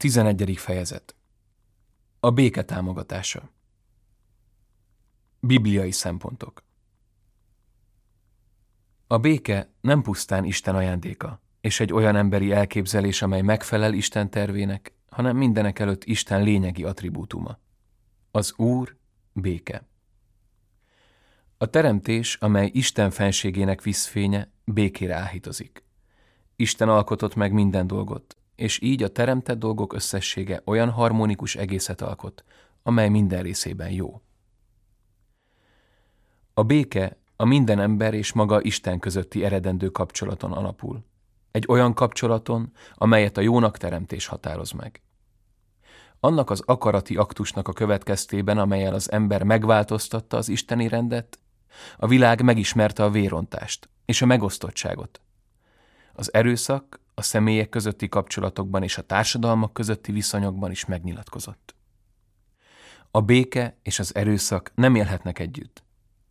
11. fejezet A béke támogatása Bibliai szempontok A béke nem pusztán Isten ajándéka, és egy olyan emberi elképzelés, amely megfelel Isten tervének, hanem mindenek előtt Isten lényegi attribútuma. Az Úr béke. A teremtés, amely Isten fenségének viszfénye, békére áhítozik. Isten alkotott meg minden dolgot, és így a teremtett dolgok összessége olyan harmonikus egészet alkot, amely minden részében jó. A béke a minden ember és maga Isten közötti eredendő kapcsolaton alapul. Egy olyan kapcsolaton, amelyet a jónak teremtés határoz meg. Annak az akarati aktusnak a következtében, amelyel az ember megváltoztatta az isteni rendet, a világ megismerte a vérontást és a megosztottságot. Az erőszak a személyek közötti kapcsolatokban és a társadalmak közötti viszonyokban is megnyilatkozott. A béke és az erőszak nem élhetnek együtt.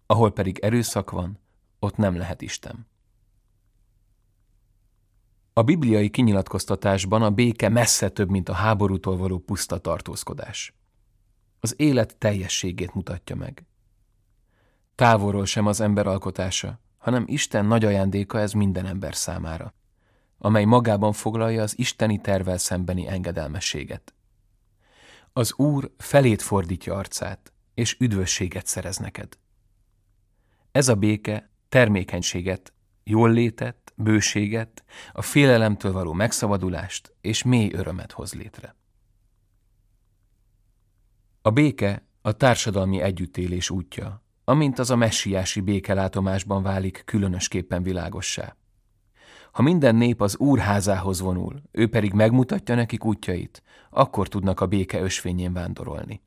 Ahol pedig erőszak van, ott nem lehet Isten. A bibliai kinyilatkoztatásban a béke messze több, mint a háborútól való puszta tartózkodás. Az élet teljességét mutatja meg. Távolról sem az ember alkotása, hanem Isten nagy ajándéka ez minden ember számára amely magában foglalja az isteni tervel szembeni engedelmességet. Az Úr felét fordítja arcát, és üdvösséget szerez neked. Ez a béke termékenységet, jól létet, bőséget, a félelemtől való megszabadulást és mély örömet hoz létre. A béke a társadalmi együttélés útja, amint az a messiási békelátomásban válik különösképpen világossá. Ha minden nép az Úr házához vonul, ő pedig megmutatja nekik útjait, akkor tudnak a béke ösvényén vándorolni.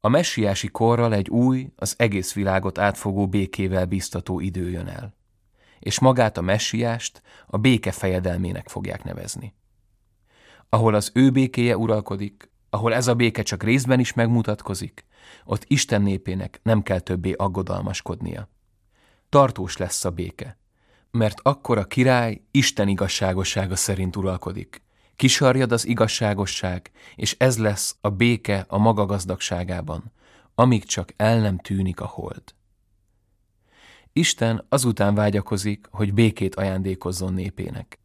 A messiási korral egy új, az egész világot átfogó békével biztató idő jön el, és magát a messiást a béke fejedelmének fogják nevezni. Ahol az ő békéje uralkodik, ahol ez a béke csak részben is megmutatkozik, ott Isten népének nem kell többé aggodalmaskodnia. Tartós lesz a béke, mert akkor a király Isten igazságossága szerint uralkodik. Kisarjad az igazságosság, és ez lesz a béke a maga gazdagságában, amíg csak el nem tűnik a hold. Isten azután vágyakozik, hogy békét ajándékozzon népének.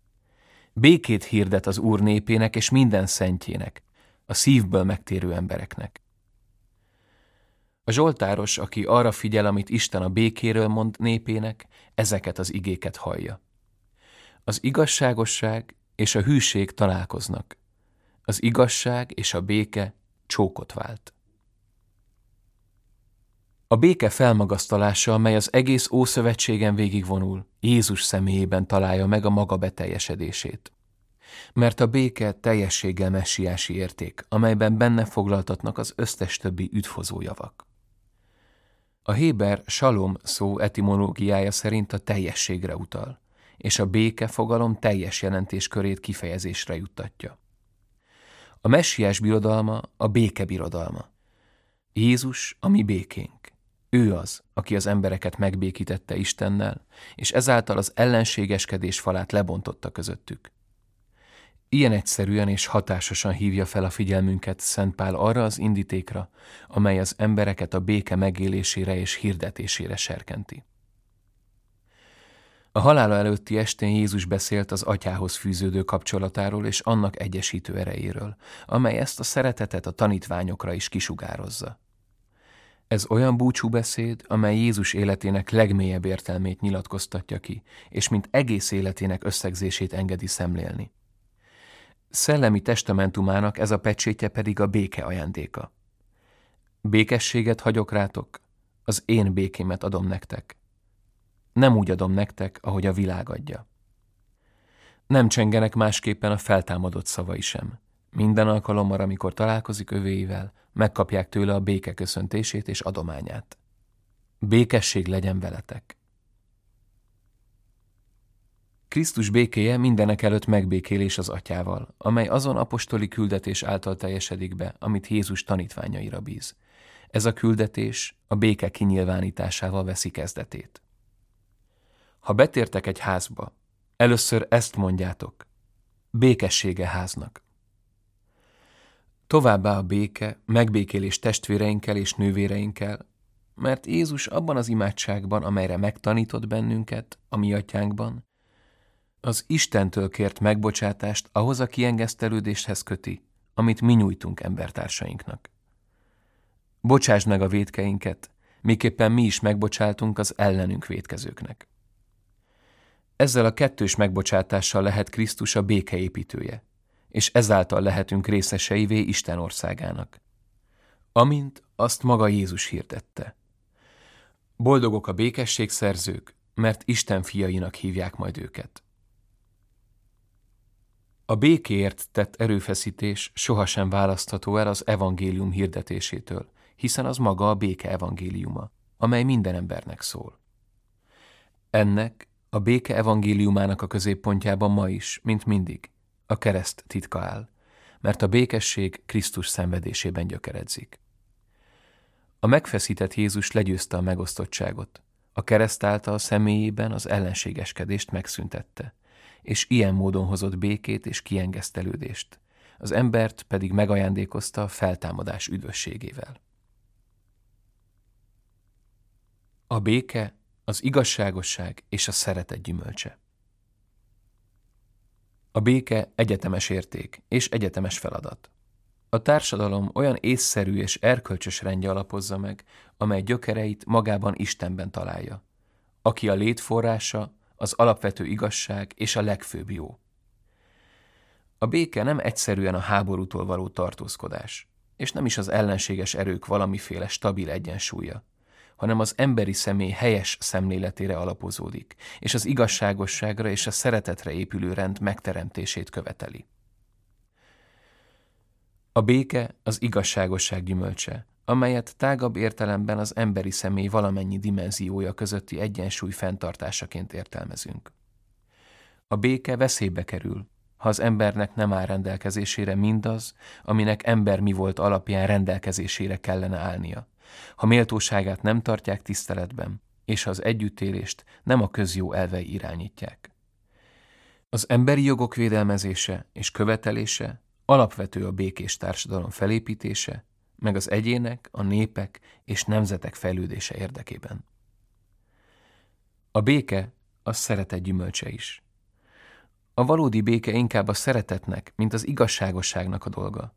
Békét hirdet az Úr népének és minden szentjének, a szívből megtérő embereknek. A Zsoltáros, aki arra figyel, amit Isten a békéről mond népének, ezeket az igéket hallja. Az igazságosság és a hűség találkoznak. Az igazság és a béke csókot vált. A béke felmagasztalása, amely az egész Ószövetségen végigvonul, Jézus személyében találja meg a maga beteljesedését. Mert a béke teljességgel messiási érték, amelyben benne foglaltatnak az összes többi üdvhozó javak. A Héber salom szó etimológiája szerint a teljességre utal, és a béke fogalom teljes jelentéskörét kifejezésre juttatja. A messiás birodalma a béke birodalma. Jézus a mi békénk. Ő az, aki az embereket megbékítette Istennel, és ezáltal az ellenségeskedés falát lebontotta közöttük. Ilyen egyszerűen és hatásosan hívja fel a figyelmünket Szent Pál arra az indítékra, amely az embereket a béke megélésére és hirdetésére serkenti. A halála előtti estén Jézus beszélt az atyához fűződő kapcsolatáról és annak egyesítő erejéről, amely ezt a szeretetet a tanítványokra is kisugározza. Ez olyan búcsúbeszéd, amely Jézus életének legmélyebb értelmét nyilatkoztatja ki, és mint egész életének összegzését engedi szemlélni. Szellemi testamentumának ez a pecsétje pedig a béke ajándéka. Békességet hagyok rátok, az én békémet adom nektek. Nem úgy adom nektek, ahogy a világ adja. Nem csengenek másképpen a feltámadott szavai sem. Minden alkalommal, amikor találkozik övéivel, megkapják tőle a béke köszöntését és adományát. Békesség legyen veletek! Krisztus békéje mindenek előtt megbékélés az atyával, amely azon apostoli küldetés által teljesedik be, amit Jézus tanítványaira bíz. Ez a küldetés a béke kinyilvánításával veszi kezdetét. Ha betértek egy házba, először ezt mondjátok, békessége háznak. Továbbá a béke, megbékélés testvéreinkkel és nővéreinkkel, mert Jézus abban az imádságban, amelyre megtanított bennünket, a mi atyánkban, az Istentől kért megbocsátást ahhoz a kiengesztelődéshez köti, amit mi nyújtunk embertársainknak. Bocsásd meg a védkeinket, miképpen mi is megbocáltunk az ellenünk védkezőknek. Ezzel a kettős megbocsátással lehet Krisztus a békeépítője, és ezáltal lehetünk részeseivé Isten országának. Amint azt maga Jézus hirdette. Boldogok a békességszerzők, mert Isten fiainak hívják majd őket. A békéért tett erőfeszítés sohasem választható el az evangélium hirdetésétől, hiszen az maga a béke evangéliuma, amely minden embernek szól. Ennek a béke evangéliumának a középpontjában ma is, mint mindig, a kereszt titka áll, mert a békesség Krisztus szenvedésében gyökeredzik. A megfeszített Jézus legyőzte a megosztottságot, a kereszt által személyében az ellenségeskedést megszüntette, és ilyen módon hozott békét és kiengesztelődést, az embert pedig megajándékozta feltámadás üdvösségével. A béke az igazságosság és a szeretet gyümölcse. A béke egyetemes érték és egyetemes feladat. A társadalom olyan észszerű és erkölcsös rendje alapozza meg, amely gyökereit magában Istenben találja, aki a létforrása, az alapvető igazság és a legfőbb jó. A béke nem egyszerűen a háborútól való tartózkodás, és nem is az ellenséges erők valamiféle stabil egyensúlya, hanem az emberi személy helyes szemléletére alapozódik, és az igazságosságra és a szeretetre épülő rend megteremtését követeli. A béke az igazságosság gyümölcse, amelyet tágabb értelemben az emberi személy valamennyi dimenziója közötti egyensúly fenntartásaként értelmezünk. A béke veszélybe kerül, ha az embernek nem áll rendelkezésére mindaz, aminek ember mi volt alapján rendelkezésére kellene állnia, ha méltóságát nem tartják tiszteletben, és ha az együttélést nem a közjó elvei irányítják. Az emberi jogok védelmezése és követelése alapvető a békés társadalom felépítése, meg az egyének, a népek és nemzetek fejlődése érdekében. A béke a szeretet gyümölcse is. A valódi béke inkább a szeretetnek, mint az igazságosságnak a dolga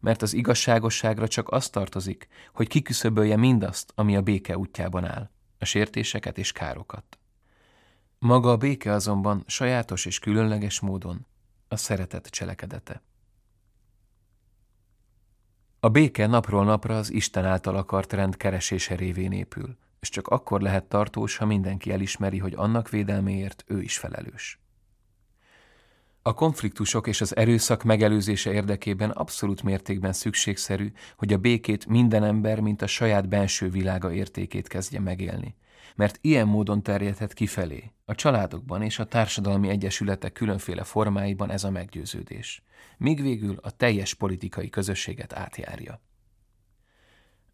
mert az igazságosságra csak az tartozik, hogy kiküszöbölje mindazt, ami a béke útjában áll, a sértéseket és károkat. Maga a béke azonban sajátos és különleges módon a szeretet cselekedete. A béke napról napra az Isten által akart rend keresése révén épül, és csak akkor lehet tartós, ha mindenki elismeri, hogy annak védelméért ő is felelős. A konfliktusok és az erőszak megelőzése érdekében abszolút mértékben szükségszerű, hogy a békét minden ember, mint a saját benső világa értékét kezdje megélni. Mert ilyen módon terjedhet kifelé, a családokban és a társadalmi egyesületek különféle formáiban ez a meggyőződés, míg végül a teljes politikai közösséget átjárja.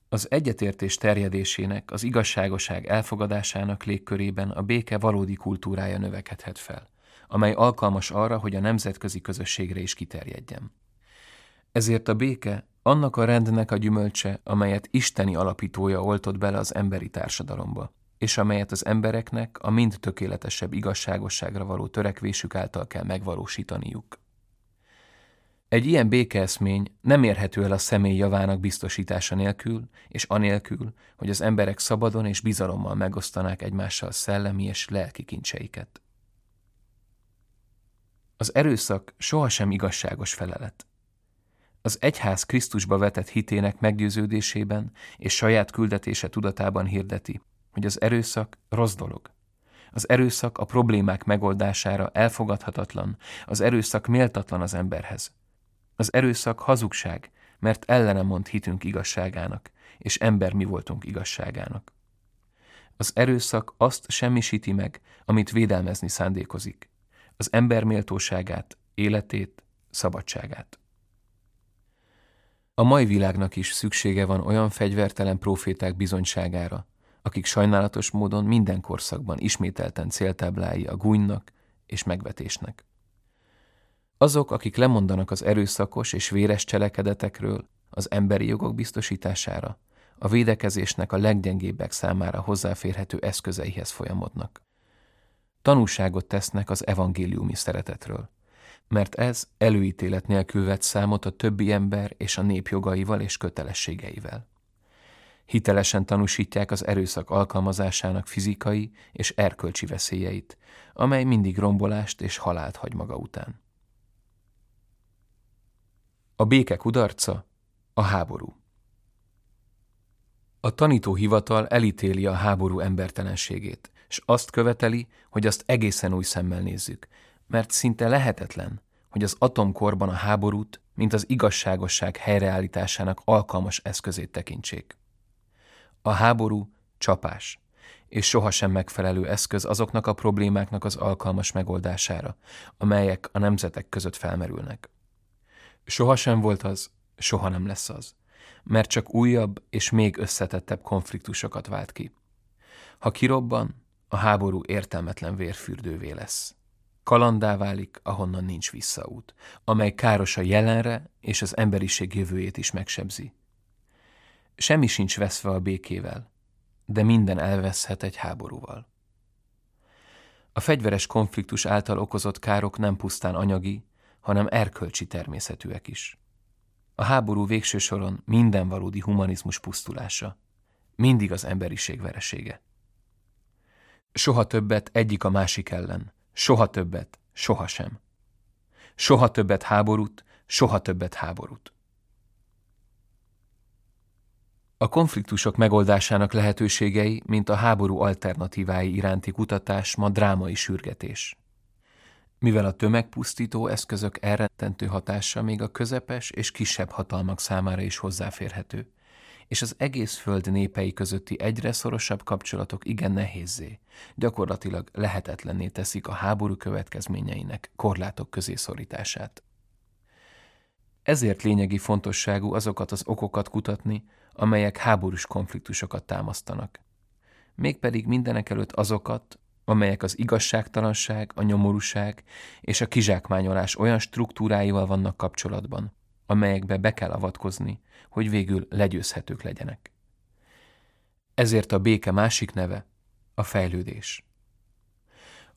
Az egyetértés terjedésének, az igazságoság elfogadásának légkörében a béke valódi kultúrája növekedhet fel amely alkalmas arra, hogy a nemzetközi közösségre is kiterjedjen. Ezért a béke annak a rendnek a gyümölcse, amelyet isteni alapítója oltott bele az emberi társadalomba, és amelyet az embereknek a mind tökéletesebb igazságosságra való törekvésük által kell megvalósítaniuk. Egy ilyen békeeszmény nem érhető el a személy javának biztosítása nélkül, és anélkül, hogy az emberek szabadon és bizalommal megosztanák egymással szellemi és lelki kincseiket. Az erőszak sohasem igazságos felelet. Az egyház Krisztusba vetett hitének meggyőződésében és saját küldetése tudatában hirdeti, hogy az erőszak rossz dolog. Az erőszak a problémák megoldására elfogadhatatlan, az erőszak méltatlan az emberhez. Az erőszak hazugság, mert ellene mond hitünk igazságának, és ember mi voltunk igazságának. Az erőszak azt semmisíti meg, amit védelmezni szándékozik az ember méltóságát, életét, szabadságát. A mai világnak is szüksége van olyan fegyvertelen proféták bizonyságára, akik sajnálatos módon minden korszakban ismételten céltáblái a gúnynak és megvetésnek. Azok, akik lemondanak az erőszakos és véres cselekedetekről, az emberi jogok biztosítására, a védekezésnek a leggyengébbek számára hozzáférhető eszközeihez folyamodnak. Tanúságot tesznek az evangéliumi szeretetről, mert ez előítélet nélkül vett számot a többi ember és a nép jogaival és kötelességeivel. Hitelesen tanúsítják az erőszak alkalmazásának fizikai és erkölcsi veszélyeit, amely mindig rombolást és halált hagy maga után. A béke kudarca a háború. A tanítóhivatal elítéli a háború embertelenségét, és azt követeli, hogy azt egészen új szemmel nézzük, mert szinte lehetetlen, hogy az atomkorban a háborút, mint az igazságosság helyreállításának alkalmas eszközét tekintsék. A háború csapás, és sohasem megfelelő eszköz azoknak a problémáknak az alkalmas megoldására, amelyek a nemzetek között felmerülnek. Sohasem volt az, soha nem lesz az, mert csak újabb és még összetettebb konfliktusokat vált ki. Ha kirobban, a háború értelmetlen vérfürdővé lesz. Kalandá válik, ahonnan nincs visszaút, amely káros a jelenre és az emberiség jövőjét is megsebzi. Semmi sincs veszve a békével, de minden elveszhet egy háborúval. A fegyveres konfliktus által okozott károk nem pusztán anyagi, hanem erkölcsi természetűek is. A háború végső soron minden valódi humanizmus pusztulása, mindig az emberiség veresége. Soha többet egyik a másik ellen, soha többet, sohasem. Soha többet háborút, soha többet háborút. A konfliktusok megoldásának lehetőségei, mint a háború alternatívái iránti kutatás ma drámai sürgetés. Mivel a tömegpusztító eszközök elrettentő hatása még a közepes és kisebb hatalmak számára is hozzáférhető, és az egész föld népei közötti egyre szorosabb kapcsolatok igen nehézzé, gyakorlatilag lehetetlenné teszik a háború következményeinek korlátok közé szorítását. Ezért lényegi fontosságú azokat az okokat kutatni, amelyek háborús konfliktusokat támasztanak. Mégpedig mindenek előtt azokat, amelyek az igazságtalanság, a nyomorúság és a kizsákmányolás olyan struktúráival vannak kapcsolatban, amelyekbe be kell avatkozni, hogy végül legyőzhetők legyenek. Ezért a béke másik neve a fejlődés.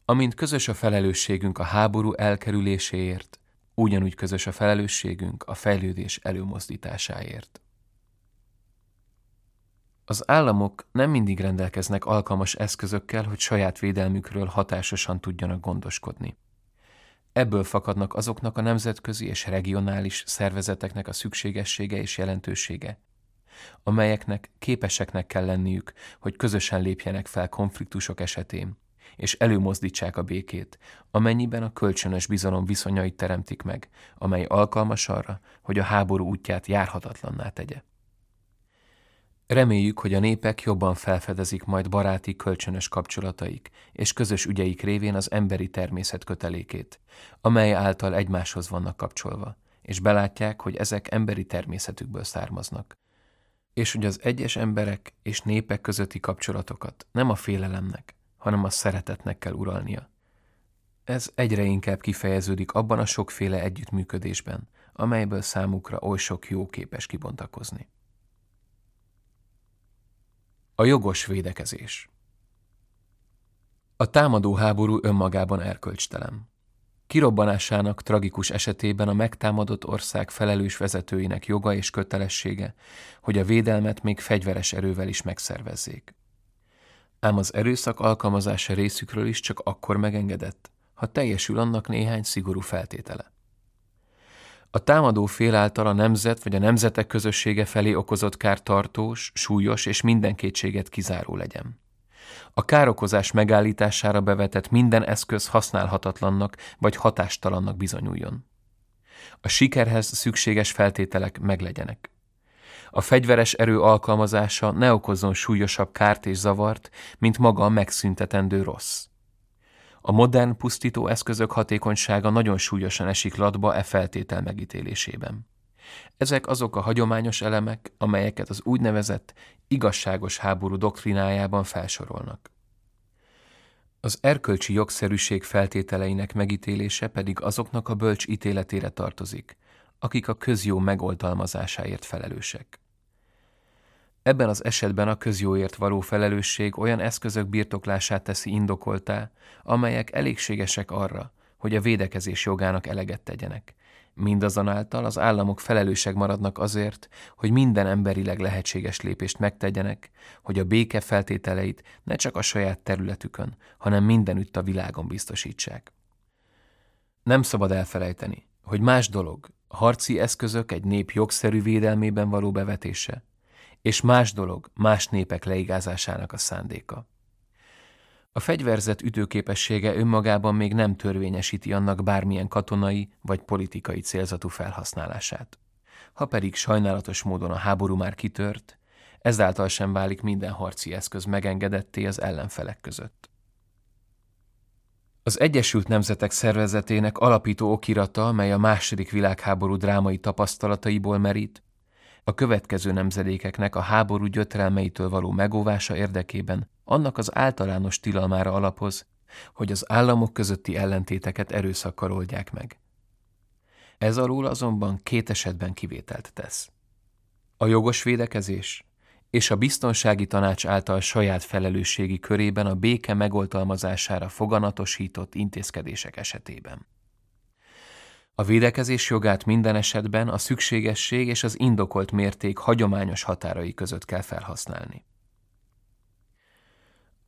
Amint közös a felelősségünk a háború elkerüléséért, ugyanúgy közös a felelősségünk a fejlődés előmozdításáért. Az államok nem mindig rendelkeznek alkalmas eszközökkel, hogy saját védelmükről hatásosan tudjanak gondoskodni. Ebből fakadnak azoknak a nemzetközi és regionális szervezeteknek a szükségessége és jelentősége, amelyeknek képeseknek kell lenniük, hogy közösen lépjenek fel konfliktusok esetén, és előmozdítsák a békét, amennyiben a kölcsönös bizalom viszonyait teremtik meg, amely alkalmas arra, hogy a háború útját járhatatlanná tegye. Reméljük, hogy a népek jobban felfedezik majd baráti kölcsönös kapcsolataik és közös ügyeik révén az emberi természet kötelékét, amely által egymáshoz vannak kapcsolva, és belátják, hogy ezek emberi természetükből származnak. És hogy az egyes emberek és népek közötti kapcsolatokat nem a félelemnek, hanem a szeretetnek kell uralnia. Ez egyre inkább kifejeződik abban a sokféle együttműködésben, amelyből számukra oly sok jó képes kibontakozni. A jogos védekezés A támadó háború önmagában erkölcstelen. Kirobbanásának tragikus esetében a megtámadott ország felelős vezetőinek joga és kötelessége, hogy a védelmet még fegyveres erővel is megszervezzék. Ám az erőszak alkalmazása részükről is csak akkor megengedett, ha teljesül annak néhány szigorú feltétele. A támadó fél által a nemzet vagy a nemzetek közössége felé okozott kár tartós, súlyos és minden kétséget kizáró legyen. A károkozás megállítására bevetett minden eszköz használhatatlannak vagy hatástalannak bizonyuljon. A sikerhez szükséges feltételek meglegyenek. A fegyveres erő alkalmazása ne okozzon súlyosabb kárt és zavart, mint maga a megszüntetendő rossz. A modern pusztító eszközök hatékonysága nagyon súlyosan esik latba e feltétel megítélésében. Ezek azok a hagyományos elemek, amelyeket az úgynevezett igazságos háború doktrinájában felsorolnak. Az erkölcsi jogszerűség feltételeinek megítélése pedig azoknak a bölcs ítéletére tartozik, akik a közjó megoltalmazásáért felelősek. Ebben az esetben a közjóért való felelősség olyan eszközök birtoklását teszi indokoltá, amelyek elégségesek arra, hogy a védekezés jogának eleget tegyenek. Mindazonáltal az államok felelősek maradnak azért, hogy minden emberileg lehetséges lépést megtegyenek, hogy a béke feltételeit ne csak a saját területükön, hanem mindenütt a világon biztosítsák. Nem szabad elfelejteni, hogy más dolog harci eszközök egy nép jogszerű védelmében való bevetése, és más dolog más népek leigázásának a szándéka. A fegyverzet ütőképessége önmagában még nem törvényesíti annak bármilyen katonai vagy politikai célzatú felhasználását. Ha pedig sajnálatos módon a háború már kitört, ezáltal sem válik minden harci eszköz megengedetté az ellenfelek között. Az Egyesült Nemzetek Szervezetének alapító okirata, mely a második világháború drámai tapasztalataiból merít, a következő nemzedékeknek a háború gyötrelmeitől való megóvása érdekében annak az általános tilalmára alapoz, hogy az államok közötti ellentéteket erőszakkal oldják meg. Ez alól azonban két esetben kivételt tesz. A jogos védekezés és a biztonsági tanács által saját felelősségi körében a béke megoltalmazására foganatosított intézkedések esetében. A védekezés jogát minden esetben a szükségesség és az indokolt mérték hagyományos határai között kell felhasználni.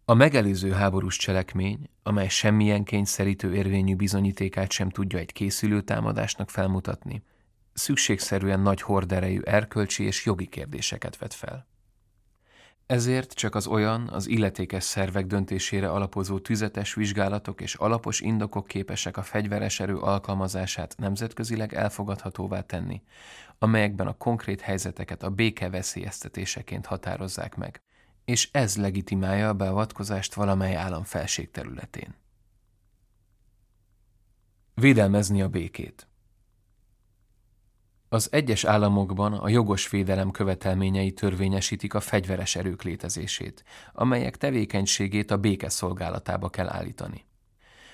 A megelőző háborús cselekmény, amely semmilyen kényszerítő érvényű bizonyítékát sem tudja egy készülő támadásnak felmutatni, szükségszerűen nagy horderejű erkölcsi és jogi kérdéseket vet fel. Ezért csak az olyan, az illetékes szervek döntésére alapozó tüzetes vizsgálatok és alapos indokok képesek a fegyveres erő alkalmazását nemzetközileg elfogadhatóvá tenni, amelyekben a konkrét helyzeteket a béke veszélyeztetéseként határozzák meg, és ez legitimálja a beavatkozást valamely állam felség területén. Védelmezni a békét az egyes államokban a jogos védelem követelményei törvényesítik a fegyveres erők létezését, amelyek tevékenységét a béke szolgálatába kell állítani.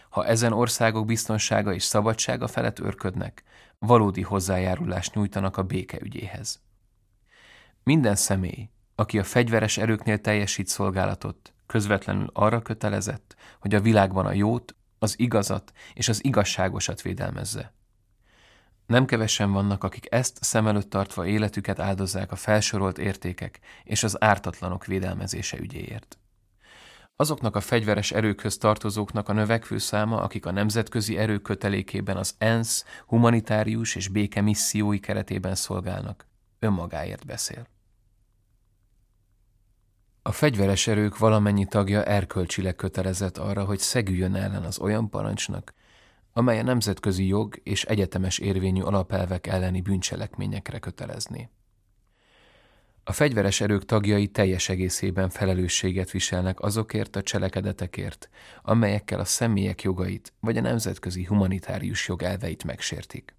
Ha ezen országok biztonsága és szabadsága felett örködnek, valódi hozzájárulást nyújtanak a béke ügyéhez. Minden személy, aki a fegyveres erőknél teljesít szolgálatot, közvetlenül arra kötelezett, hogy a világban a jót, az igazat és az igazságosat védelmezze. Nem kevesen vannak, akik ezt szem előtt tartva életüket áldozzák a felsorolt értékek és az ártatlanok védelmezése ügyéért. Azoknak a fegyveres erőkhöz tartozóknak a növekvő száma, akik a nemzetközi erők kötelékében az ENSZ humanitárius és béke missziói keretében szolgálnak, önmagáért beszél. A fegyveres erők valamennyi tagja erkölcsileg kötelezett arra, hogy szegüljön ellen az olyan parancsnak, amely a nemzetközi jog és egyetemes érvényű alapelvek elleni bűncselekményekre kötelezni. A fegyveres erők tagjai teljes egészében felelősséget viselnek azokért a cselekedetekért, amelyekkel a személyek jogait vagy a nemzetközi humanitárius jog elveit megsértik.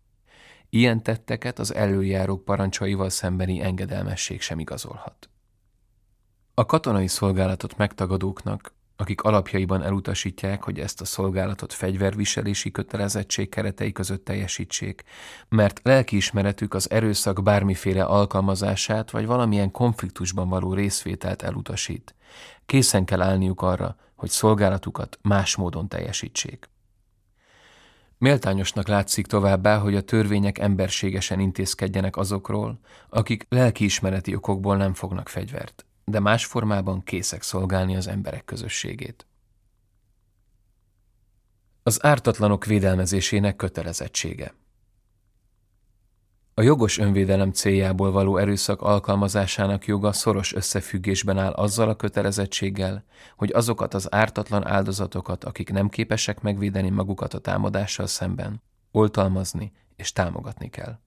Ilyen tetteket az előjárók parancsaival szembeni engedelmesség sem igazolhat. A katonai szolgálatot megtagadóknak akik alapjaiban elutasítják, hogy ezt a szolgálatot fegyverviselési kötelezettség keretei között teljesítsék, mert lelkiismeretük az erőszak bármiféle alkalmazását vagy valamilyen konfliktusban való részvételt elutasít. Készen kell állniuk arra, hogy szolgálatukat más módon teljesítsék. Méltányosnak látszik továbbá, hogy a törvények emberségesen intézkedjenek azokról, akik lelkiismereti okokból nem fognak fegyvert de más formában készek szolgálni az emberek közösségét. Az ártatlanok védelmezésének kötelezettsége A jogos önvédelem céljából való erőszak alkalmazásának joga szoros összefüggésben áll azzal a kötelezettséggel, hogy azokat az ártatlan áldozatokat, akik nem képesek megvédeni magukat a támadással szemben, oltalmazni és támogatni kell.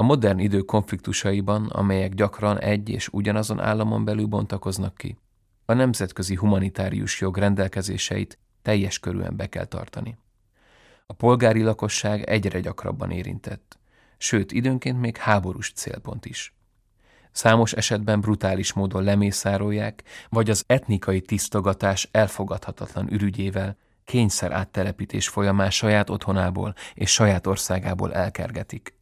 A modern idő konfliktusaiban, amelyek gyakran egy és ugyanazon államon belül bontakoznak ki, a nemzetközi humanitárius jog rendelkezéseit teljes körűen be kell tartani. A polgári lakosság egyre gyakrabban érintett, sőt időnként még háborús célpont is. Számos esetben brutális módon lemészárolják, vagy az etnikai tisztogatás elfogadhatatlan ürügyével kényszer áttelepítés folyamán saját otthonából és saját országából elkergetik.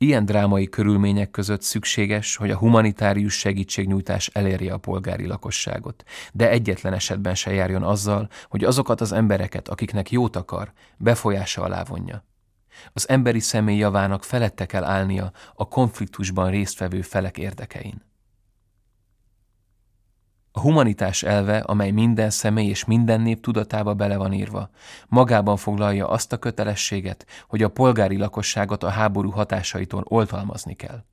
Ilyen drámai körülmények között szükséges, hogy a humanitárius segítségnyújtás elérje a polgári lakosságot, de egyetlen esetben se járjon azzal, hogy azokat az embereket, akiknek jót akar, befolyása alá vonja. Az emberi személy javának felette kell állnia a konfliktusban résztvevő felek érdekein. A humanitás elve, amely minden személy és minden nép tudatába bele van írva, magában foglalja azt a kötelességet, hogy a polgári lakosságot a háború hatásaitól oltalmazni kell.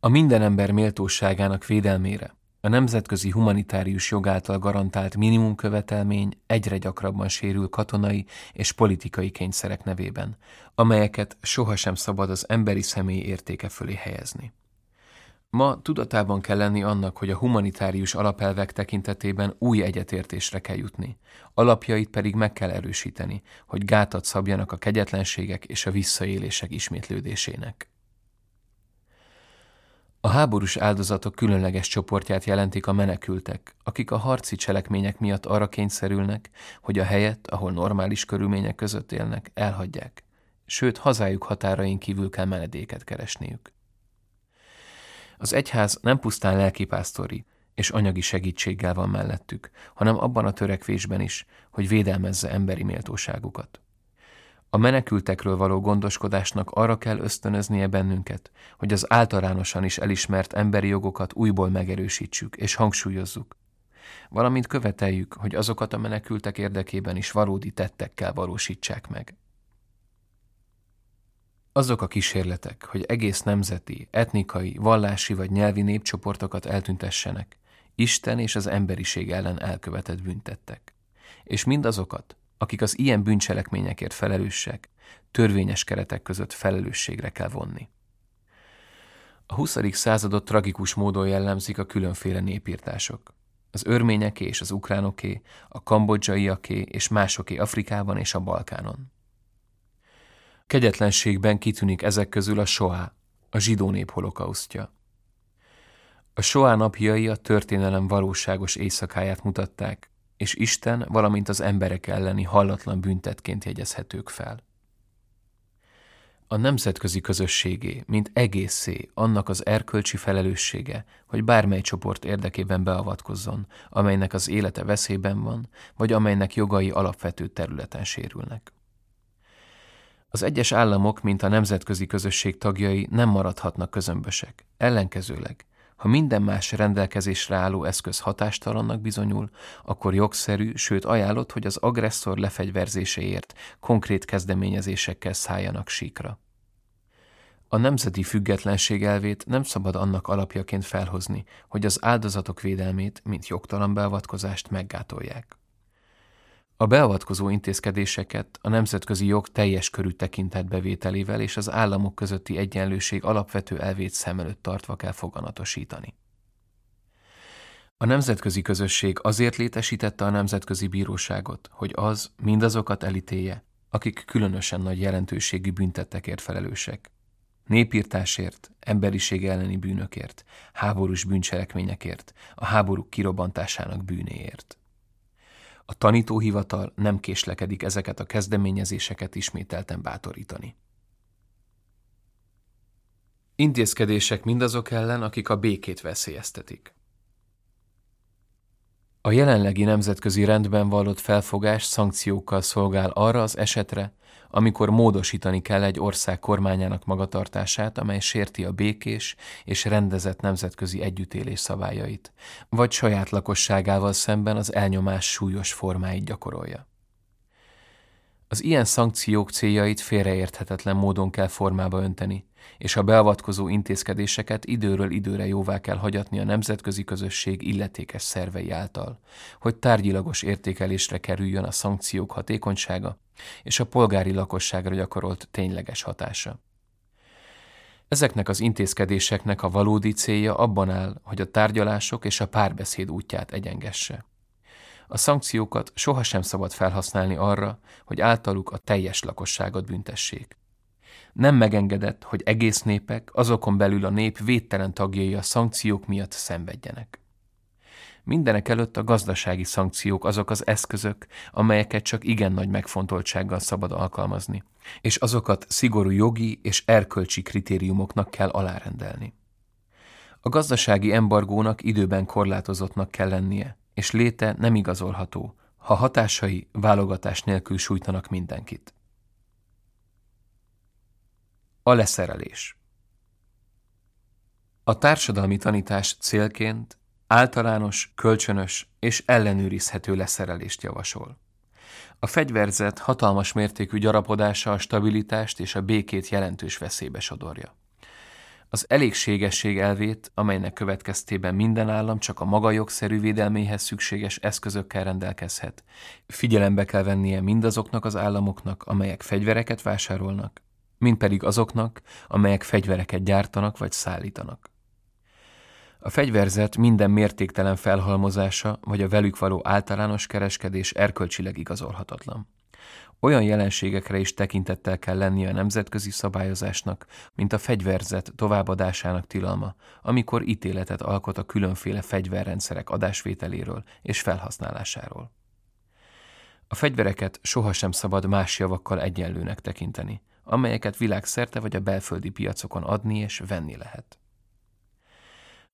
A minden ember méltóságának védelmére a nemzetközi humanitárius jog által garantált minimumkövetelmény egyre gyakrabban sérül katonai és politikai kényszerek nevében, amelyeket sohasem szabad az emberi személy értéke fölé helyezni. Ma tudatában kell lenni annak, hogy a humanitárius alapelvek tekintetében új egyetértésre kell jutni, alapjait pedig meg kell erősíteni, hogy gátat szabjanak a kegyetlenségek és a visszaélések ismétlődésének. A háborús áldozatok különleges csoportját jelentik a menekültek, akik a harci cselekmények miatt arra kényszerülnek, hogy a helyet, ahol normális körülmények között élnek, elhagyják, sőt hazájuk határain kívül kell menedéket keresniük. Az egyház nem pusztán lelkipásztori és anyagi segítséggel van mellettük, hanem abban a törekvésben is, hogy védelmezze emberi méltóságukat. A menekültekről való gondoskodásnak arra kell ösztönöznie bennünket, hogy az általánosan is elismert emberi jogokat újból megerősítsük és hangsúlyozzuk, valamint követeljük, hogy azokat a menekültek érdekében is valódi tettekkel valósítsák meg. Azok a kísérletek, hogy egész nemzeti, etnikai, vallási vagy nyelvi népcsoportokat eltüntessenek, Isten és az emberiség ellen elkövetett büntettek. És mindazokat, akik az ilyen bűncselekményekért felelősek, törvényes keretek között felelősségre kell vonni. A 20. századot tragikus módon jellemzik a különféle népírtások. Az örményeké és az ukránoké, a kambodzsaiaké és másoké Afrikában és a Balkánon. Kegyetlenségben kitűnik ezek közül a soá, a zsidó nép holokausztja. A soá napjai a történelem valóságos éjszakáját mutatták, és Isten, valamint az emberek elleni hallatlan büntetként jegyezhetők fel. A nemzetközi közösségé, mint egészé, annak az erkölcsi felelőssége, hogy bármely csoport érdekében beavatkozzon, amelynek az élete veszélyben van, vagy amelynek jogai alapvető területen sérülnek. Az egyes államok, mint a nemzetközi közösség tagjai nem maradhatnak közömbösek. Ellenkezőleg, ha minden más rendelkezésre álló eszköz hatástalannak bizonyul, akkor jogszerű, sőt ajánlott, hogy az agresszor lefegyverzéséért konkrét kezdeményezésekkel szálljanak síkra. A nemzeti függetlenség elvét nem szabad annak alapjaként felhozni, hogy az áldozatok védelmét, mint jogtalan beavatkozást meggátolják. A beavatkozó intézkedéseket a nemzetközi jog teljes körű tekintetbevételével és az államok közötti egyenlőség alapvető elvét szem előtt tartva kell foganatosítani. A nemzetközi közösség azért létesítette a Nemzetközi Bíróságot, hogy az mindazokat elítélje, akik különösen nagy jelentőségű büntettekért felelősek. Népírtásért, emberiség elleni bűnökért, háborús bűncselekményekért, a háborúk kirobbantásának bűnéért. A tanítóhivatal nem késlekedik ezeket a kezdeményezéseket ismételten bátorítani. Intézkedések mindazok ellen, akik a békét veszélyeztetik. A jelenlegi nemzetközi rendben vallott felfogás szankciókkal szolgál arra az esetre, amikor módosítani kell egy ország kormányának magatartását, amely sérti a békés és rendezett nemzetközi együttélés szabályait, vagy saját lakosságával szemben az elnyomás súlyos formáit gyakorolja. Az ilyen szankciók céljait félreérthetetlen módon kell formába önteni, és a beavatkozó intézkedéseket időről időre jóvá kell hagyatni a nemzetközi közösség illetékes szervei által, hogy tárgyilagos értékelésre kerüljön a szankciók hatékonysága és a polgári lakosságra gyakorolt tényleges hatása. Ezeknek az intézkedéseknek a valódi célja abban áll, hogy a tárgyalások és a párbeszéd útját egyengesse. A szankciókat sohasem szabad felhasználni arra, hogy általuk a teljes lakosságot büntessék. Nem megengedett, hogy egész népek, azokon belül a nép védtelen tagjai a szankciók miatt szenvedjenek. Mindenek előtt a gazdasági szankciók azok az eszközök, amelyeket csak igen nagy megfontoltsággal szabad alkalmazni, és azokat szigorú jogi és erkölcsi kritériumoknak kell alárendelni. A gazdasági embargónak időben korlátozottnak kell lennie, és léte nem igazolható, ha hatásai válogatás nélkül sújtanak mindenkit. A leszerelés A társadalmi tanítás célként általános, kölcsönös és ellenőrizhető leszerelést javasol. A fegyverzet hatalmas mértékű gyarapodása a stabilitást és a békét jelentős veszélybe sodorja. Az elégségesség elvét, amelynek következtében minden állam csak a maga jogszerű védelméhez szükséges eszközökkel rendelkezhet. Figyelembe kell vennie mindazoknak az államoknak, amelyek fegyvereket vásárolnak, mint pedig azoknak, amelyek fegyvereket gyártanak vagy szállítanak. A fegyverzet minden mértéktelen felhalmozása vagy a velük való általános kereskedés erkölcsileg igazolhatatlan. Olyan jelenségekre is tekintettel kell lennie a nemzetközi szabályozásnak, mint a fegyverzet továbbadásának tilalma, amikor ítéletet alkot a különféle fegyverrendszerek adásvételéről és felhasználásáról. A fegyvereket sohasem szabad más javakkal egyenlőnek tekinteni, amelyeket világszerte vagy a belföldi piacokon adni és venni lehet.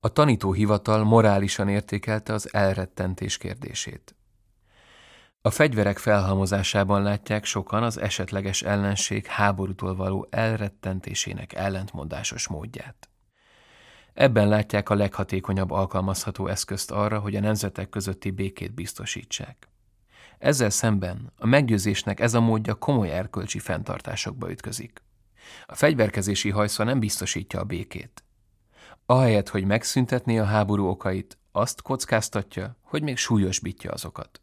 A tanítóhivatal morálisan értékelte az elrettentés kérdését. A fegyverek felhalmozásában látják sokan az esetleges ellenség háborútól való elrettentésének ellentmondásos módját. Ebben látják a leghatékonyabb alkalmazható eszközt arra, hogy a nemzetek közötti békét biztosítsák. Ezzel szemben a meggyőzésnek ez a módja komoly erkölcsi fenntartásokba ütközik. A fegyverkezési hajszva nem biztosítja a békét. Ahelyett, hogy megszüntetné a háború okait, azt kockáztatja, hogy még súlyosbítja azokat.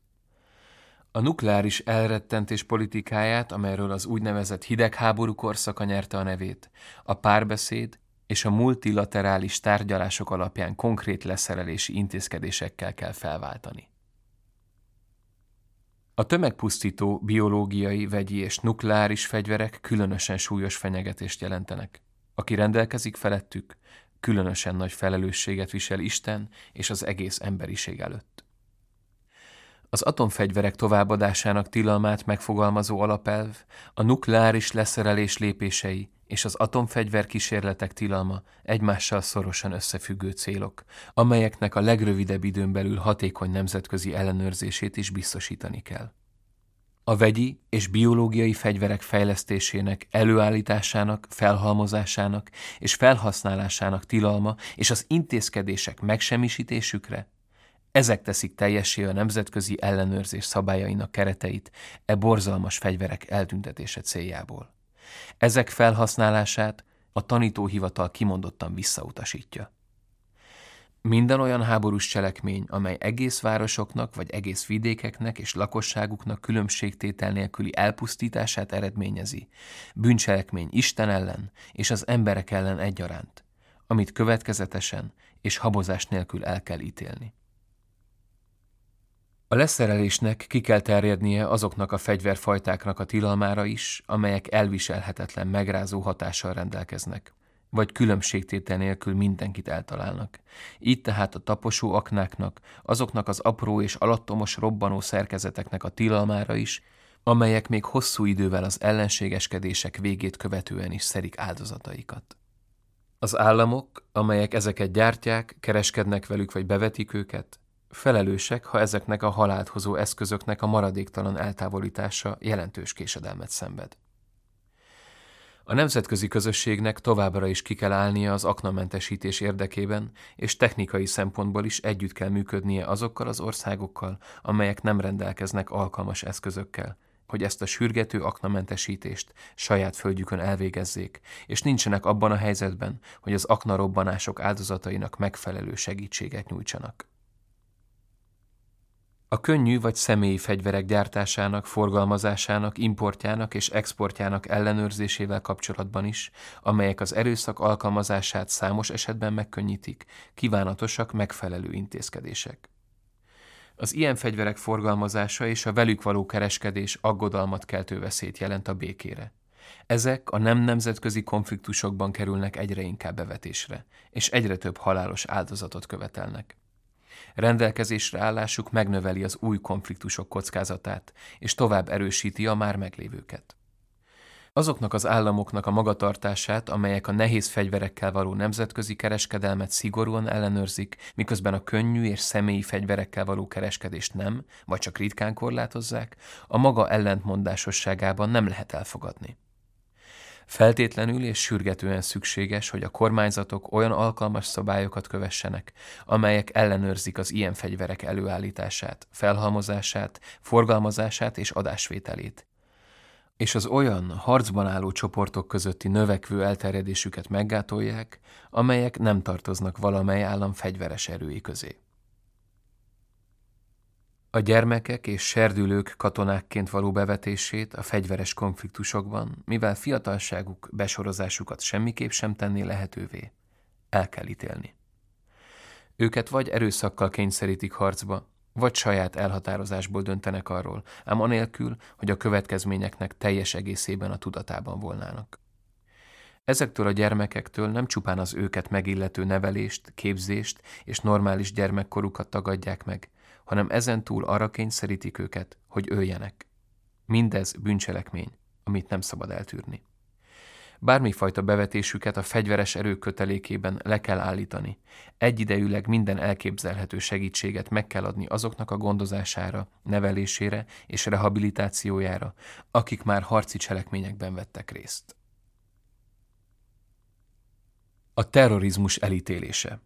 A nukleáris elrettentés politikáját, amelyről az úgynevezett hidegháború korszaka nyerte a nevét, a párbeszéd és a multilaterális tárgyalások alapján konkrét leszerelési intézkedésekkel kell felváltani. A tömegpusztító biológiai, vegyi és nukleáris fegyverek különösen súlyos fenyegetést jelentenek. Aki rendelkezik felettük, különösen nagy felelősséget visel Isten és az egész emberiség előtt. Az atomfegyverek továbbadásának tilalmát megfogalmazó alapelv, a nukleáris leszerelés lépései és az atomfegyver kísérletek tilalma egymással szorosan összefüggő célok, amelyeknek a legrövidebb időn belül hatékony nemzetközi ellenőrzését is biztosítani kell. A vegyi és biológiai fegyverek fejlesztésének, előállításának, felhalmozásának és felhasználásának tilalma és az intézkedések megsemmisítésükre ezek teszik teljessé a nemzetközi ellenőrzés szabályainak kereteit e borzalmas fegyverek eltüntetése céljából. Ezek felhasználását a tanítóhivatal kimondottan visszautasítja. Minden olyan háborús cselekmény, amely egész városoknak vagy egész vidékeknek és lakosságuknak különbségtétel nélküli elpusztítását eredményezi, bűncselekmény Isten ellen és az emberek ellen egyaránt, amit következetesen és habozás nélkül el kell ítélni. A leszerelésnek ki kell terjednie azoknak a fegyverfajtáknak a tilalmára is, amelyek elviselhetetlen megrázó hatással rendelkeznek, vagy különbségtétel nélkül mindenkit eltalálnak. Így tehát a taposó aknáknak, azoknak az apró és alattomos robbanó szerkezeteknek a tilalmára is, amelyek még hosszú idővel az ellenségeskedések végét követően is szerik áldozataikat. Az államok, amelyek ezeket gyártják, kereskednek velük vagy bevetik őket, felelősek, ha ezeknek a halált hozó eszközöknek a maradéktalan eltávolítása jelentős késedelmet szenved. A nemzetközi közösségnek továbbra is ki kell állnia az aknamentesítés érdekében, és technikai szempontból is együtt kell működnie azokkal az országokkal, amelyek nem rendelkeznek alkalmas eszközökkel, hogy ezt a sürgető aknamentesítést saját földjükön elvégezzék, és nincsenek abban a helyzetben, hogy az aknarobbanások áldozatainak megfelelő segítséget nyújtsanak. A könnyű vagy személyi fegyverek gyártásának, forgalmazásának, importjának és exportjának ellenőrzésével kapcsolatban is, amelyek az erőszak alkalmazását számos esetben megkönnyítik, kívánatosak megfelelő intézkedések. Az ilyen fegyverek forgalmazása és a velük való kereskedés aggodalmat keltő veszélyt jelent a békére. Ezek a nem nemzetközi konfliktusokban kerülnek egyre inkább bevetésre, és egyre több halálos áldozatot követelnek. Rendelkezésre állásuk megnöveli az új konfliktusok kockázatát, és tovább erősíti a már meglévőket. Azoknak az államoknak a magatartását, amelyek a nehéz fegyverekkel való nemzetközi kereskedelmet szigorúan ellenőrzik, miközben a könnyű és személyi fegyverekkel való kereskedést nem, vagy csak ritkán korlátozzák, a maga ellentmondásosságában nem lehet elfogadni. Feltétlenül és sürgetően szükséges, hogy a kormányzatok olyan alkalmas szabályokat kövessenek, amelyek ellenőrzik az ilyen fegyverek előállítását, felhalmozását, forgalmazását és adásvételét, és az olyan harcban álló csoportok közötti növekvő elterjedésüket meggátolják, amelyek nem tartoznak valamely állam fegyveres erői közé. A gyermekek és serdülők katonákként való bevetését a fegyveres konfliktusokban, mivel fiatalságuk besorozásukat semmiképp sem tenné lehetővé, el kell ítélni. Őket vagy erőszakkal kényszerítik harcba, vagy saját elhatározásból döntenek arról, ám anélkül, hogy a következményeknek teljes egészében a tudatában volnának. Ezektől a gyermekektől nem csupán az őket megillető nevelést, képzést és normális gyermekkorukat tagadják meg, hanem ezentúl arra kényszerítik őket, hogy öljenek. Mindez bűncselekmény, amit nem szabad eltűrni. Bármifajta bevetésüket a fegyveres erők kötelékében le kell állítani. Egyidejűleg minden elképzelhető segítséget meg kell adni azoknak a gondozására, nevelésére és rehabilitációjára, akik már harci cselekményekben vettek részt. A terrorizmus elítélése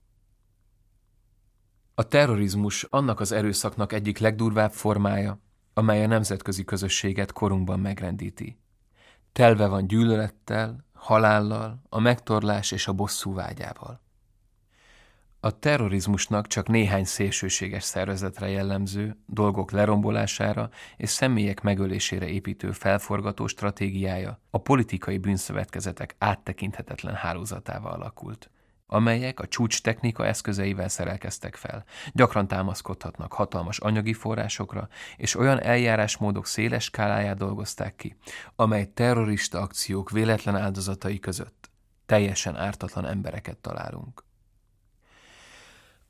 A terrorizmus annak az erőszaknak egyik legdurvább formája, amely a nemzetközi közösséget korunkban megrendíti. Telve van gyűlölettel, halállal, a megtorlás és a bosszú vágyával. A terrorizmusnak csak néhány szélsőséges szervezetre jellemző, dolgok lerombolására és személyek megölésére építő felforgató stratégiája a politikai bűnszövetkezetek áttekinthetetlen hálózatával alakult amelyek a csúcs technika eszközeivel szerelkeztek fel. Gyakran támaszkodhatnak hatalmas anyagi forrásokra, és olyan eljárásmódok széles skáláját dolgozták ki, amely terrorista akciók véletlen áldozatai között teljesen ártatlan embereket találunk.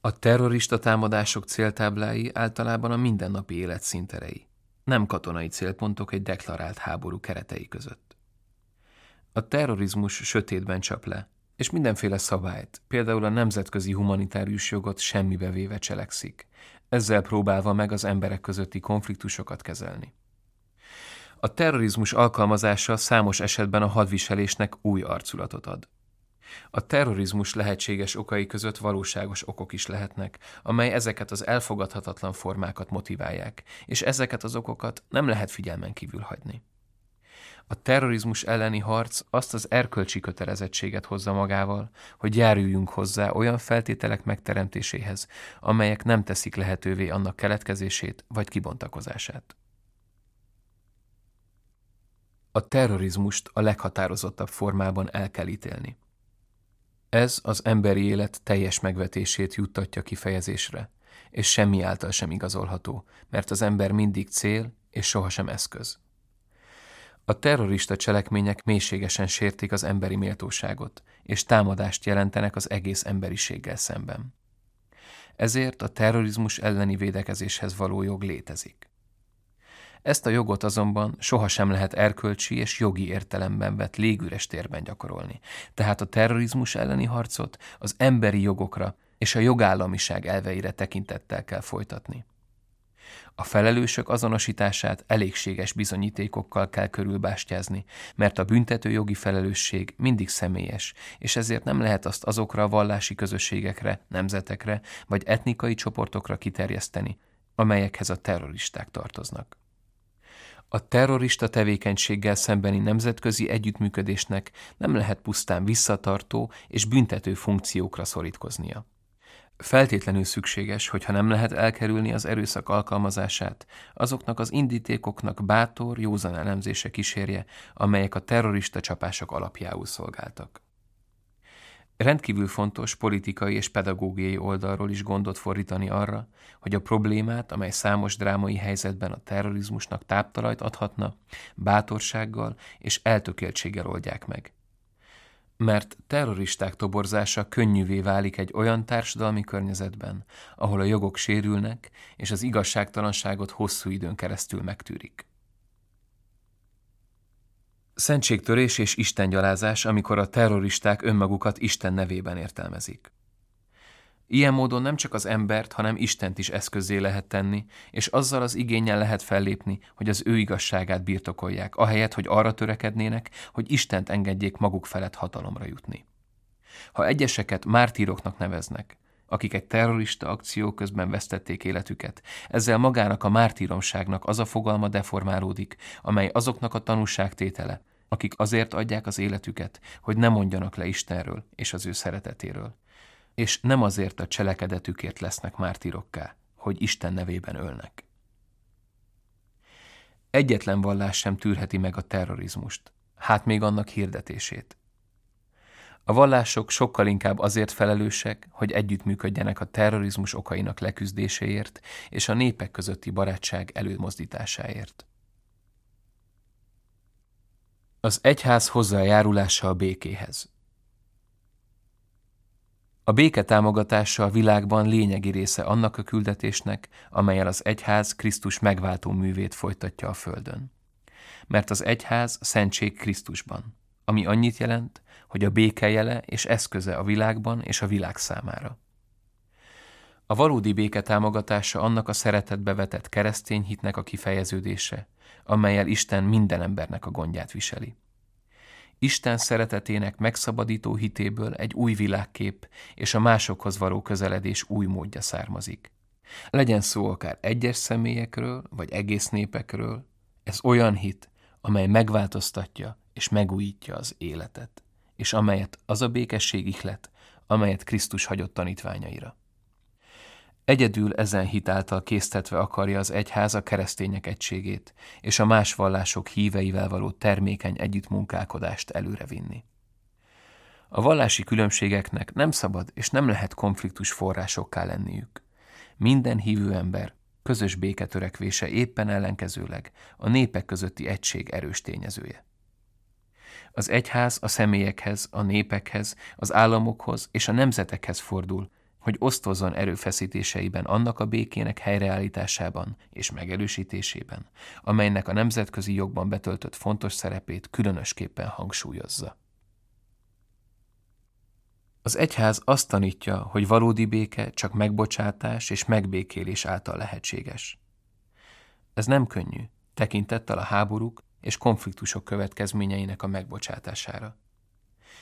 A terrorista támadások céltáblái általában a mindennapi élet színterei, nem katonai célpontok egy deklarált háború keretei között. A terrorizmus sötétben csap le, és mindenféle szabályt, például a nemzetközi humanitárius jogot semmibe véve cselekszik, ezzel próbálva meg az emberek közötti konfliktusokat kezelni. A terrorizmus alkalmazása számos esetben a hadviselésnek új arculatot ad. A terrorizmus lehetséges okai között valóságos okok is lehetnek, amely ezeket az elfogadhatatlan formákat motiválják, és ezeket az okokat nem lehet figyelmen kívül hagyni. A terrorizmus elleni harc azt az erkölcsi kötelezettséget hozza magával, hogy járuljunk hozzá olyan feltételek megteremtéséhez, amelyek nem teszik lehetővé annak keletkezését vagy kibontakozását. A terrorizmust a leghatározottabb formában el kell ítélni. Ez az emberi élet teljes megvetését juttatja kifejezésre, és semmi által sem igazolható, mert az ember mindig cél és sohasem eszköz. A terrorista cselekmények mélységesen sértik az emberi méltóságot, és támadást jelentenek az egész emberiséggel szemben. Ezért a terrorizmus elleni védekezéshez való jog létezik. Ezt a jogot azonban sohasem lehet erkölcsi és jogi értelemben vett légüres térben gyakorolni, tehát a terrorizmus elleni harcot az emberi jogokra és a jogállamiság elveire tekintettel kell folytatni. A felelősök azonosítását elégséges bizonyítékokkal kell körülbástyázni, mert a büntető jogi felelősség mindig személyes, és ezért nem lehet azt azokra a vallási közösségekre, nemzetekre vagy etnikai csoportokra kiterjeszteni, amelyekhez a terroristák tartoznak. A terrorista tevékenységgel szembeni nemzetközi együttműködésnek nem lehet pusztán visszatartó és büntető funkciókra szorítkoznia. Feltétlenül szükséges, hogyha nem lehet elkerülni az erőszak alkalmazását, azoknak az indítékoknak bátor, józan elemzése kísérje, amelyek a terrorista csapások alapjául szolgáltak. Rendkívül fontos politikai és pedagógiai oldalról is gondot fordítani arra, hogy a problémát, amely számos drámai helyzetben a terrorizmusnak táptalajt adhatna, bátorsággal és eltökéltséggel oldják meg. Mert terroristák toborzása könnyűvé válik egy olyan társadalmi környezetben, ahol a jogok sérülnek, és az igazságtalanságot hosszú időn keresztül megtűrik. Szentségtörés és istengyalázás, amikor a terroristák önmagukat Isten nevében értelmezik. Ilyen módon nem csak az embert, hanem Istent is eszközé lehet tenni, és azzal az igényen lehet fellépni, hogy az ő igazságát birtokolják, ahelyett, hogy arra törekednének, hogy Istent engedjék maguk felett hatalomra jutni. Ha egyeseket mártíroknak neveznek, akik egy terrorista akció közben vesztették életüket. Ezzel magának a mártíromságnak az a fogalma deformálódik, amely azoknak a tanúságtétele, akik azért adják az életüket, hogy ne mondjanak le Istenről és az ő szeretetéről. És nem azért a cselekedetükért lesznek mártirokká, hogy Isten nevében ölnek. Egyetlen vallás sem tűrheti meg a terrorizmust, hát még annak hirdetését. A vallások sokkal inkább azért felelősek, hogy együttműködjenek a terrorizmus okainak leküzdéséért és a népek közötti barátság előmozdításáért. Az egyház hozzájárulása a békéhez. A béke támogatása a világban lényegi része annak a küldetésnek, amelyel az egyház Krisztus megváltó művét folytatja a földön. Mert az egyház szentség Krisztusban, ami annyit jelent, hogy a béke jele és eszköze a világban és a világ számára. A valódi béke támogatása annak a szeretetbe vetett keresztény hitnek a kifejeződése, amelyel Isten minden embernek a gondját viseli. Isten szeretetének megszabadító hitéből egy új világkép és a másokhoz való közeledés új módja származik. Legyen szó akár egyes személyekről, vagy egész népekről, ez olyan hit, amely megváltoztatja és megújítja az életet, és amelyet az a békesség ihlet, amelyet Krisztus hagyott tanítványaira. Egyedül ezen hit által késztetve akarja az egyház a keresztények egységét, és a más vallások híveivel való termékeny együttmunkálkodást előrevinni. A vallási különbségeknek nem szabad és nem lehet konfliktus forrásokká lenniük. Minden hívő ember közös béketörekvése éppen ellenkezőleg a népek közötti egység erős tényezője. Az egyház a személyekhez, a népekhez, az államokhoz és a nemzetekhez fordul, hogy osztozzon erőfeszítéseiben annak a békének helyreállításában és megerősítésében, amelynek a nemzetközi jogban betöltött fontos szerepét különösképpen hangsúlyozza. Az egyház azt tanítja, hogy valódi béke csak megbocsátás és megbékélés által lehetséges. Ez nem könnyű, tekintettel a háborúk és konfliktusok következményeinek a megbocsátására.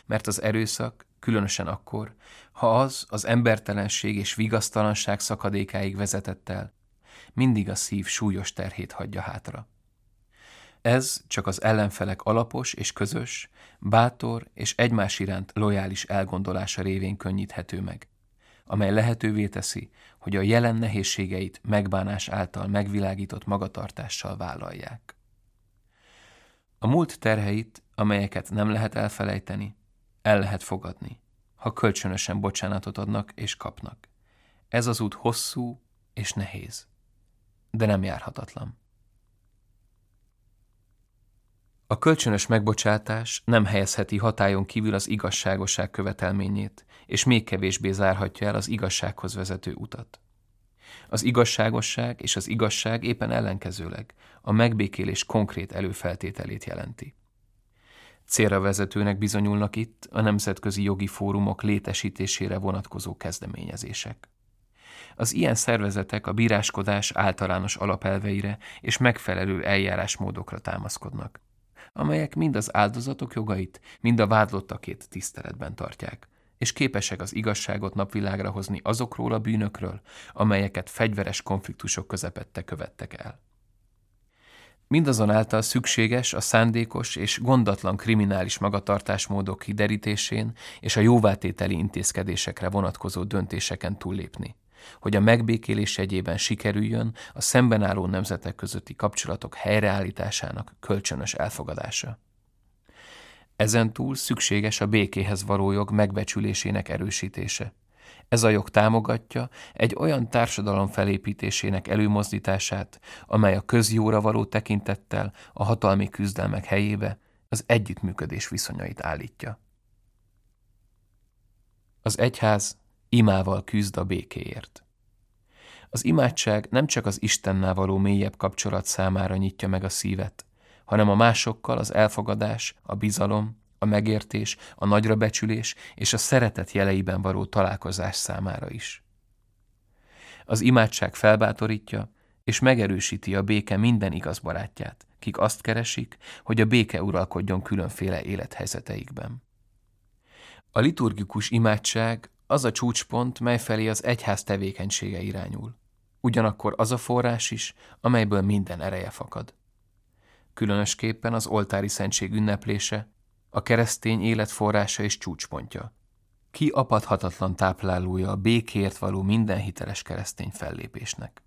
Mert az erőszak, különösen akkor, ha az az embertelenség és vigasztalanság szakadékáig vezetett el, mindig a szív súlyos terhét hagyja hátra. Ez csak az ellenfelek alapos és közös, bátor és egymás iránt lojális elgondolása révén könnyíthető meg, amely lehetővé teszi, hogy a jelen nehézségeit megbánás által megvilágított magatartással vállalják. A múlt terheit, amelyeket nem lehet elfelejteni, el lehet fogadni, ha kölcsönösen bocsánatot adnak és kapnak. Ez az út hosszú és nehéz, de nem járhatatlan. A kölcsönös megbocsátás nem helyezheti hatályon kívül az igazságosság követelményét, és még kevésbé zárhatja el az igazsághoz vezető utat. Az igazságosság és az igazság éppen ellenkezőleg a megbékélés konkrét előfeltételét jelenti. Célra vezetőnek bizonyulnak itt a nemzetközi jogi fórumok létesítésére vonatkozó kezdeményezések. Az ilyen szervezetek a bíráskodás általános alapelveire és megfelelő eljárásmódokra támaszkodnak, amelyek mind az áldozatok jogait, mind a vádlottakét tiszteletben tartják, és képesek az igazságot napvilágra hozni azokról a bűnökről, amelyeket fegyveres konfliktusok közepette követtek el. Mindazonáltal szükséges a szándékos és gondatlan kriminális magatartásmódok kiderítésén és a jóvátételi intézkedésekre vonatkozó döntéseken túllépni, hogy a megbékélés egyében sikerüljön a szemben álló nemzetek közötti kapcsolatok helyreállításának kölcsönös elfogadása. Ezentúl szükséges a békéhez való jog megbecsülésének erősítése. Ez a jog támogatja egy olyan társadalom felépítésének előmozdítását, amely a közjóra való tekintettel a hatalmi küzdelmek helyébe az együttműködés viszonyait állítja. Az egyház imával küzd a békéért. Az imádság nem csak az Istennel való mélyebb kapcsolat számára nyitja meg a szívet, hanem a másokkal az elfogadás, a bizalom, a megértés, a nagyrabecsülés és a szeretet jeleiben való találkozás számára is. Az imádság felbátorítja és megerősíti a béke minden igaz barátját, kik azt keresik, hogy a béke uralkodjon különféle élethelyzeteikben. A liturgikus imádság az a csúcspont, mely felé az egyház tevékenysége irányul. Ugyanakkor az a forrás is, amelyből minden ereje fakad. Különösképpen az oltári szentség ünneplése, a keresztény élet forrása és csúcspontja. Ki apadhatatlan táplálója a békért való minden hiteles keresztény fellépésnek.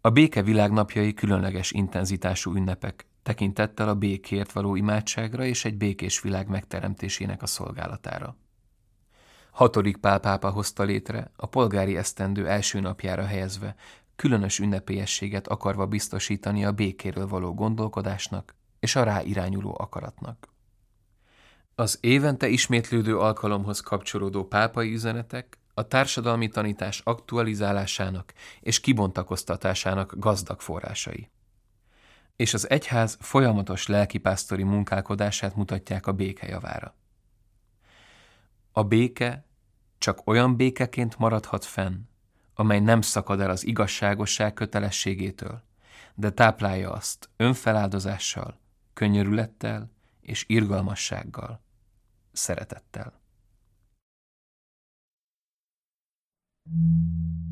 A béke világnapjai különleges intenzitású ünnepek, tekintettel a békért való imádságra és egy békés világ megteremtésének a szolgálatára. Hatodik Pál pápa hozta létre, a polgári esztendő első napjára helyezve, különös ünnepélyességet akarva biztosítani a békéről való gondolkodásnak és a rá irányuló akaratnak. Az évente ismétlődő alkalomhoz kapcsolódó pápai üzenetek a társadalmi tanítás aktualizálásának és kibontakoztatásának gazdag forrásai. És az egyház folyamatos lelkipásztori munkálkodását mutatják a béke javára. A béke csak olyan békeként maradhat fenn, amely nem szakad el az igazságosság kötelességétől, de táplálja azt önfeláldozással, könyörülettel és irgalmassággal, szeretettel. thank you